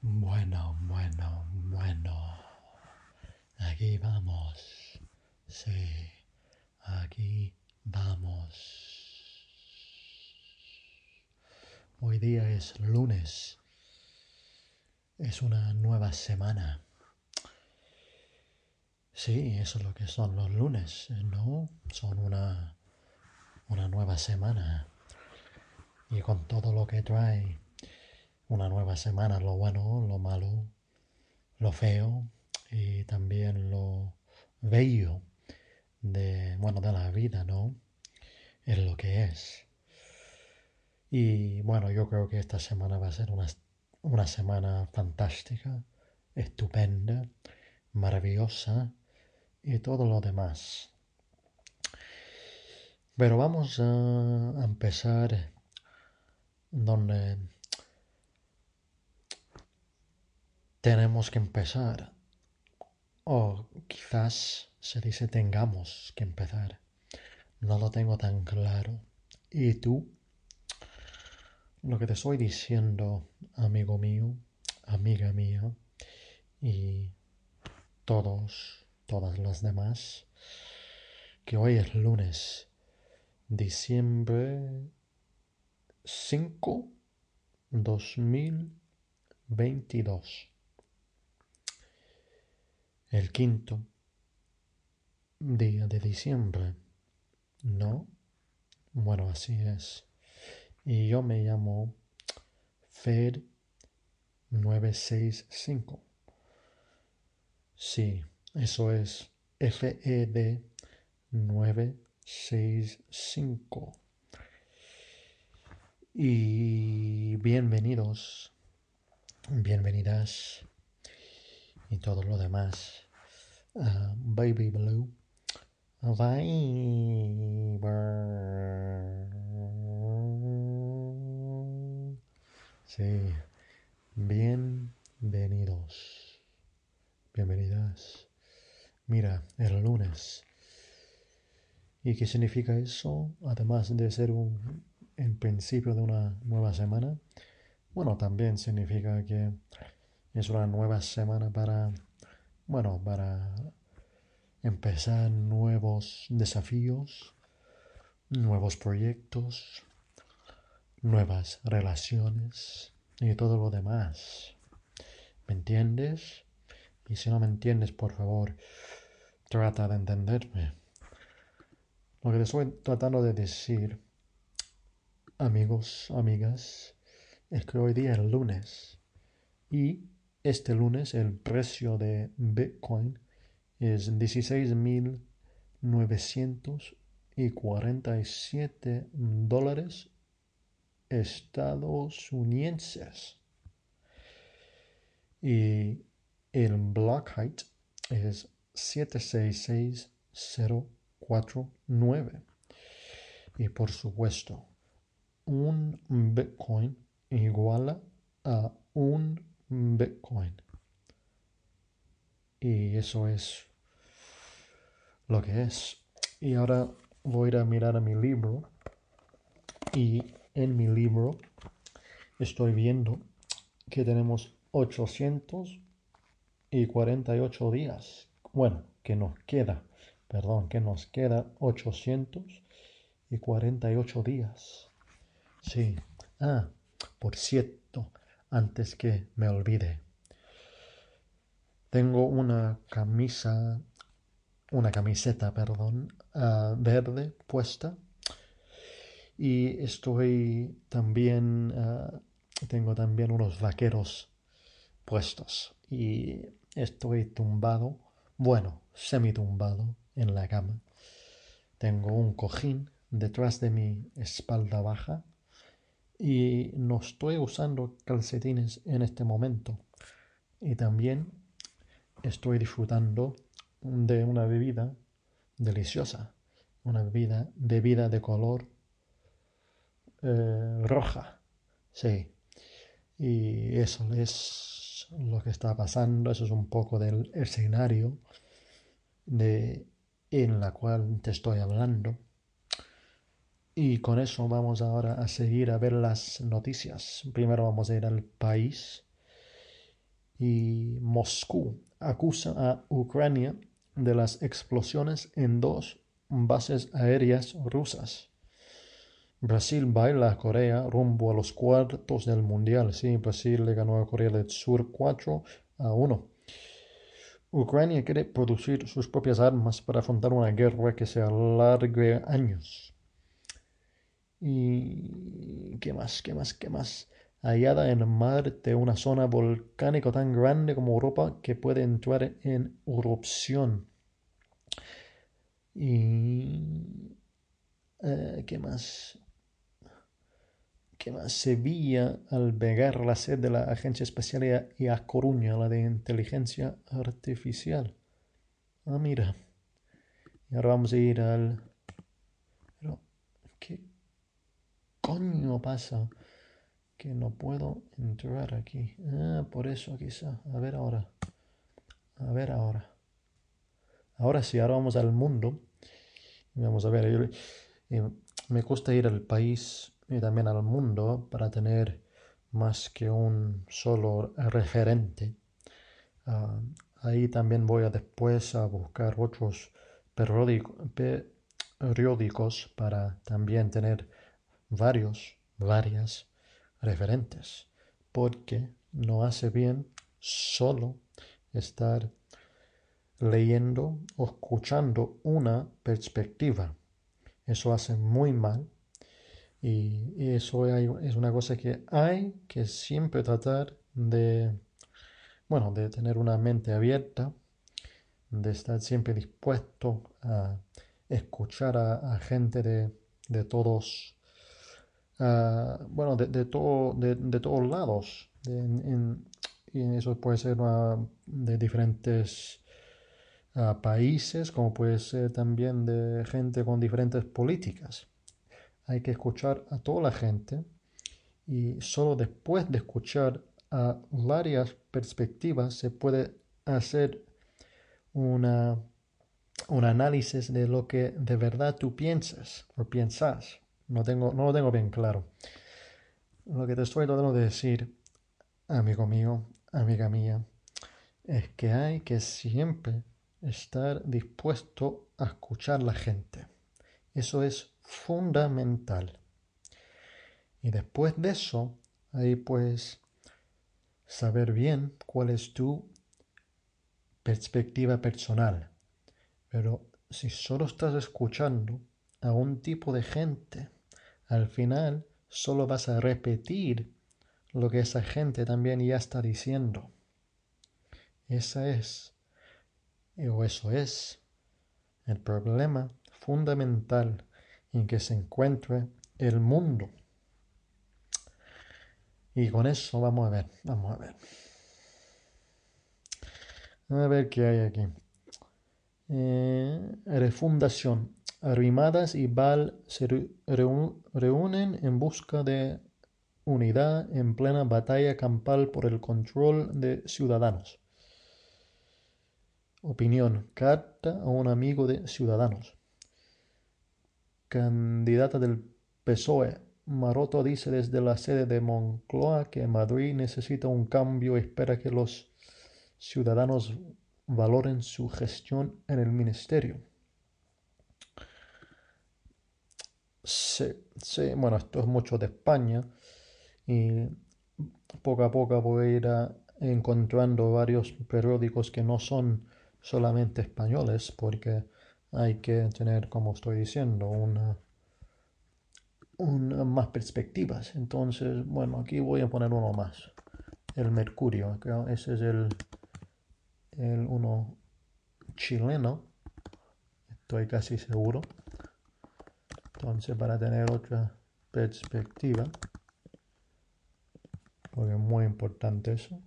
Bueno, bueno, bueno. Aquí vamos. Sí, aquí vamos. Hoy día es lunes. Es una nueva semana. Sí, eso es lo que son los lunes, ¿no? Son una, una nueva semana. Y con todo lo que trae una nueva semana, lo bueno, lo malo, lo feo y también lo bello de, bueno, de la vida, ¿no? Es lo que es. Y bueno, yo creo que esta semana va a ser una, una semana fantástica, estupenda, maravillosa y todo lo demás. Pero vamos a empezar donde tenemos que empezar. O quizás se dice tengamos que empezar. No lo tengo tan claro. ¿Y tú? Lo que te estoy diciendo, amigo mío, amiga mía, y todos, todas las demás, que hoy es lunes, diciembre 5, 2022 el quinto día de diciembre. ¿No? Bueno, así es. Y yo me llamo Fed 965. Sí, eso es FED 965. Y bienvenidos, bienvenidas y todo lo demás. Uh, Baby Blue. Viber. Sí. Bienvenidos. Bienvenidas. Mira, el lunes. ¿Y qué significa eso? Además de ser un el principio de una nueva semana. Bueno, también significa que es una nueva semana para, bueno, para empezar nuevos desafíos, nuevos proyectos, nuevas relaciones y todo lo demás. ¿Me entiendes? Y si no me entiendes, por favor, trata de entenderme. Lo que te estoy tratando de decir, amigos, amigas, es que hoy día es lunes y este lunes el precio de Bitcoin es 16.947 dólares estadounidenses. Y el block height es 766049. Y por supuesto, un Bitcoin iguala a un Bitcoin. Y eso es lo que es. Y ahora voy a ir a mirar a mi libro. Y en mi libro estoy viendo que tenemos 848 días. Bueno, que nos queda, perdón, que nos queda 848 días. Sí. Ah, por cierto, antes que me olvide. Tengo una camisa, una camiseta, perdón, uh, verde puesta y estoy también, uh, tengo también unos vaqueros puestos y estoy tumbado, bueno, semi tumbado en la cama. Tengo un cojín detrás de mi espalda baja y no estoy usando calcetines en este momento. Y también estoy disfrutando de una bebida deliciosa, una bebida, bebida de color eh, roja. Sí. Y eso es lo que está pasando, eso es un poco del escenario de, en la cual te estoy hablando. Y con eso vamos ahora a seguir a ver las noticias. Primero vamos a ir al país y Moscú acusa a Ucrania de las explosiones en dos bases aéreas rusas. Brasil baila a Corea rumbo a los cuartos del Mundial. Sí, Brasil le ganó a Corea del Sur 4 a 1. Ucrania quiere producir sus propias armas para afrontar una guerra que se alargue años. ¿Y qué más? ¿Qué más? ¿Qué más? Hallada en Marte una zona volcánica tan grande como Europa que puede entrar en erupción. ¿Y eh, qué más? ¿Qué más? Sevilla albergar la sede de la Agencia Espacial y a Coruña, la de Inteligencia Artificial. Ah, mira. Y ahora vamos a ir al... Pero, ¿qué coño pasa? Que no puedo entrar aquí. Ah, por eso quizá. A ver ahora. A ver ahora. Ahora sí, ahora vamos al mundo. Vamos a ver. Eh, me gusta ir al país y también al mundo para tener más que un solo referente. Ah, ahí también voy a después a buscar otros periódicos para también tener varios, varias referentes, porque no hace bien solo estar leyendo o escuchando una perspectiva. Eso hace muy mal y eso es una cosa que hay que siempre tratar de, bueno, de tener una mente abierta, de estar siempre dispuesto a escuchar a, gente de, de todos, bueno, de, todo, de, todos lados. y eso puede ser de diferentes países, como puede ser también de gente con diferentes políticas hay que escuchar a toda la gente y solo después de escuchar a varias perspectivas se puede hacer una, un análisis de lo que de verdad tú piensas o piensas. No, tengo, no lo tengo bien claro. Lo que te estoy tratando de decir, amigo mío, amiga mía, es que hay que siempre estar dispuesto a escuchar a la gente. Eso es fundamental. Y después de eso, ahí pues saber bien cuál es tu perspectiva personal. Pero si solo estás escuchando a un tipo de gente, al final solo vas a repetir lo que esa gente también ya está diciendo. Esa es, o eso es, el problema fundamental en que se encuentre el mundo. Y con eso vamos a ver, vamos a ver. A ver qué hay aquí. Eh, refundación. Arrimadas y Val se reúnen en busca de unidad en plena batalla campal por el control de ciudadanos. Opinión. Carta a un amigo de ciudadanos candidata del PSOE. Maroto dice desde la sede de Moncloa que Madrid necesita un cambio y espera que los ciudadanos valoren su gestión en el ministerio. Sí, sí, bueno, esto es mucho de España y poco a poco voy a ir encontrando varios periódicos que no son solamente españoles porque hay que tener, como estoy diciendo, una, más perspectivas. Entonces, bueno, aquí voy a poner uno más. El Mercurio, ese es el, el uno chileno. Estoy casi seguro. Entonces, para tener otra perspectiva, porque es muy importante eso.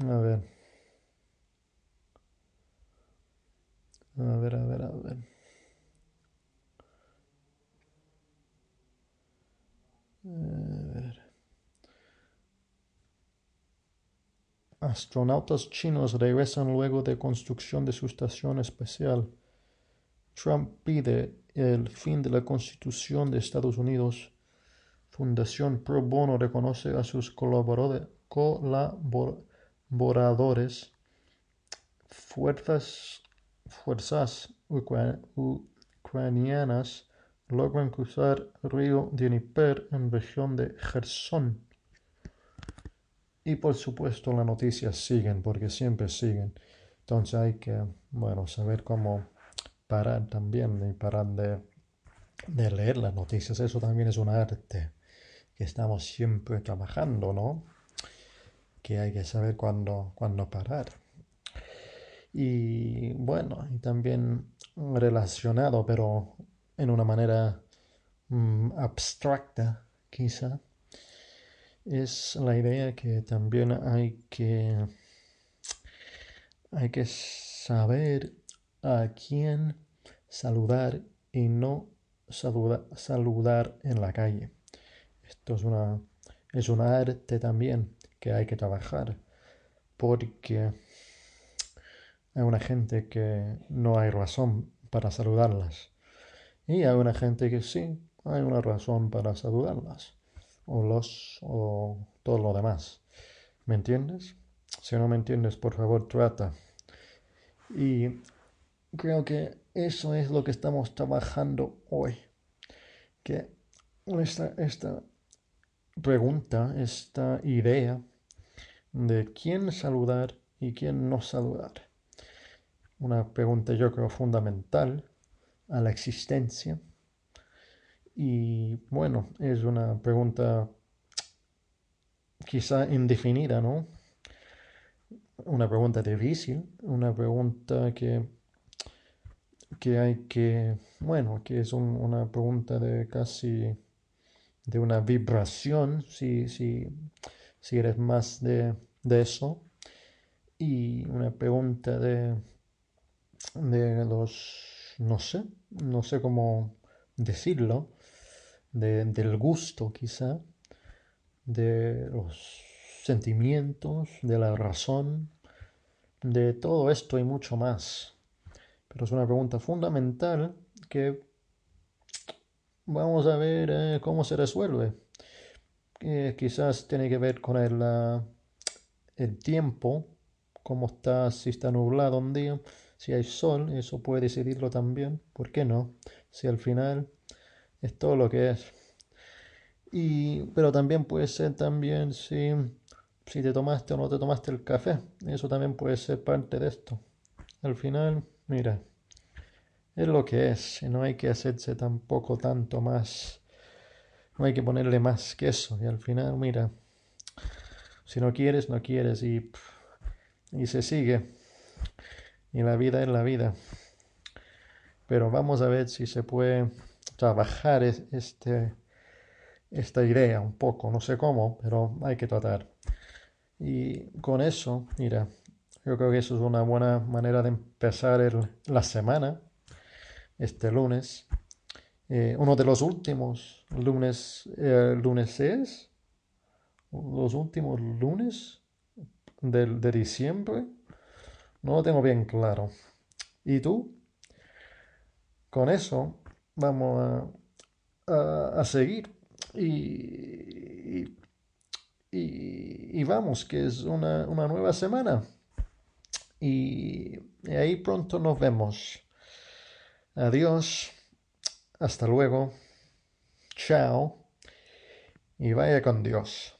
A ver. A ver, a ver, a ver. Astronautas chinos regresan luego de construcción de su estación especial. Trump pide el fin de la Constitución de Estados Unidos Fundación Pro Bono reconoce a sus colaboradores fuerzas, fuerzas ucranianas logran cruzar río Dnieper en región de Gerson. Y por supuesto las noticias siguen, porque siempre siguen. Entonces hay que, bueno, saber cómo parar también y parar de, de leer las noticias. Eso también es un arte que estamos siempre trabajando, ¿no? Que hay que saber cuándo, cuándo parar. Y bueno, y también relacionado, pero en una manera mm, abstracta, quizá, es la idea que también hay que, hay que saber a quién saludar y no saludar en la calle. Esto es una, es un arte también que hay que trabajar porque hay una gente que no hay razón para saludarlas y hay una gente que sí hay una razón para saludarlas o los o todo lo demás. ¿Me entiendes? Si no me entiendes, por favor, trata. Y creo que eso es lo que estamos trabajando hoy. Que esta, esta pregunta, esta idea de quién saludar y quién no saludar. Una pregunta yo creo fundamental a la existencia. Y bueno, es una pregunta quizá indefinida, ¿no? Una pregunta difícil, una pregunta que, que hay que, bueno, que es una pregunta de casi de una vibración, si, si, si eres más de, de, eso, y una pregunta de, de los, no sé, no sé cómo decirlo, de, del gusto quizá, de los sentimientos, de la razón, de todo esto y mucho más. Pero es una pregunta fundamental que Vamos a ver eh, cómo se resuelve. Eh, quizás tiene que ver con el, ah, el tiempo, cómo está, si está nublado un día, si hay sol, eso puede decidirlo también. ¿Por qué no? Si al final es todo lo que es. Y, pero también puede ser también si, si te tomaste o no te tomaste el café. Eso también puede ser parte de esto. Al final, mira es lo que es, y no hay que hacerse tampoco tanto más, no hay que ponerle más que eso, y al final, mira, si no quieres, no quieres, y, y se sigue, y la vida es la vida. Pero vamos a ver si se puede trabajar este, esta idea un poco, no sé cómo, pero hay que tratar. Y con eso, mira, yo creo que eso es una buena manera de empezar la semana este lunes. Eh, uno de los últimos lunes, eh, lunes es, los últimos lunes del, de diciembre. No lo tengo bien claro. ¿Y tú? Con eso vamos a, a, seguir. Y, y, vamos, que es una, una nueva semana. y ahí pronto nos vemos. Adiós, hasta luego, chao y vaya con Dios.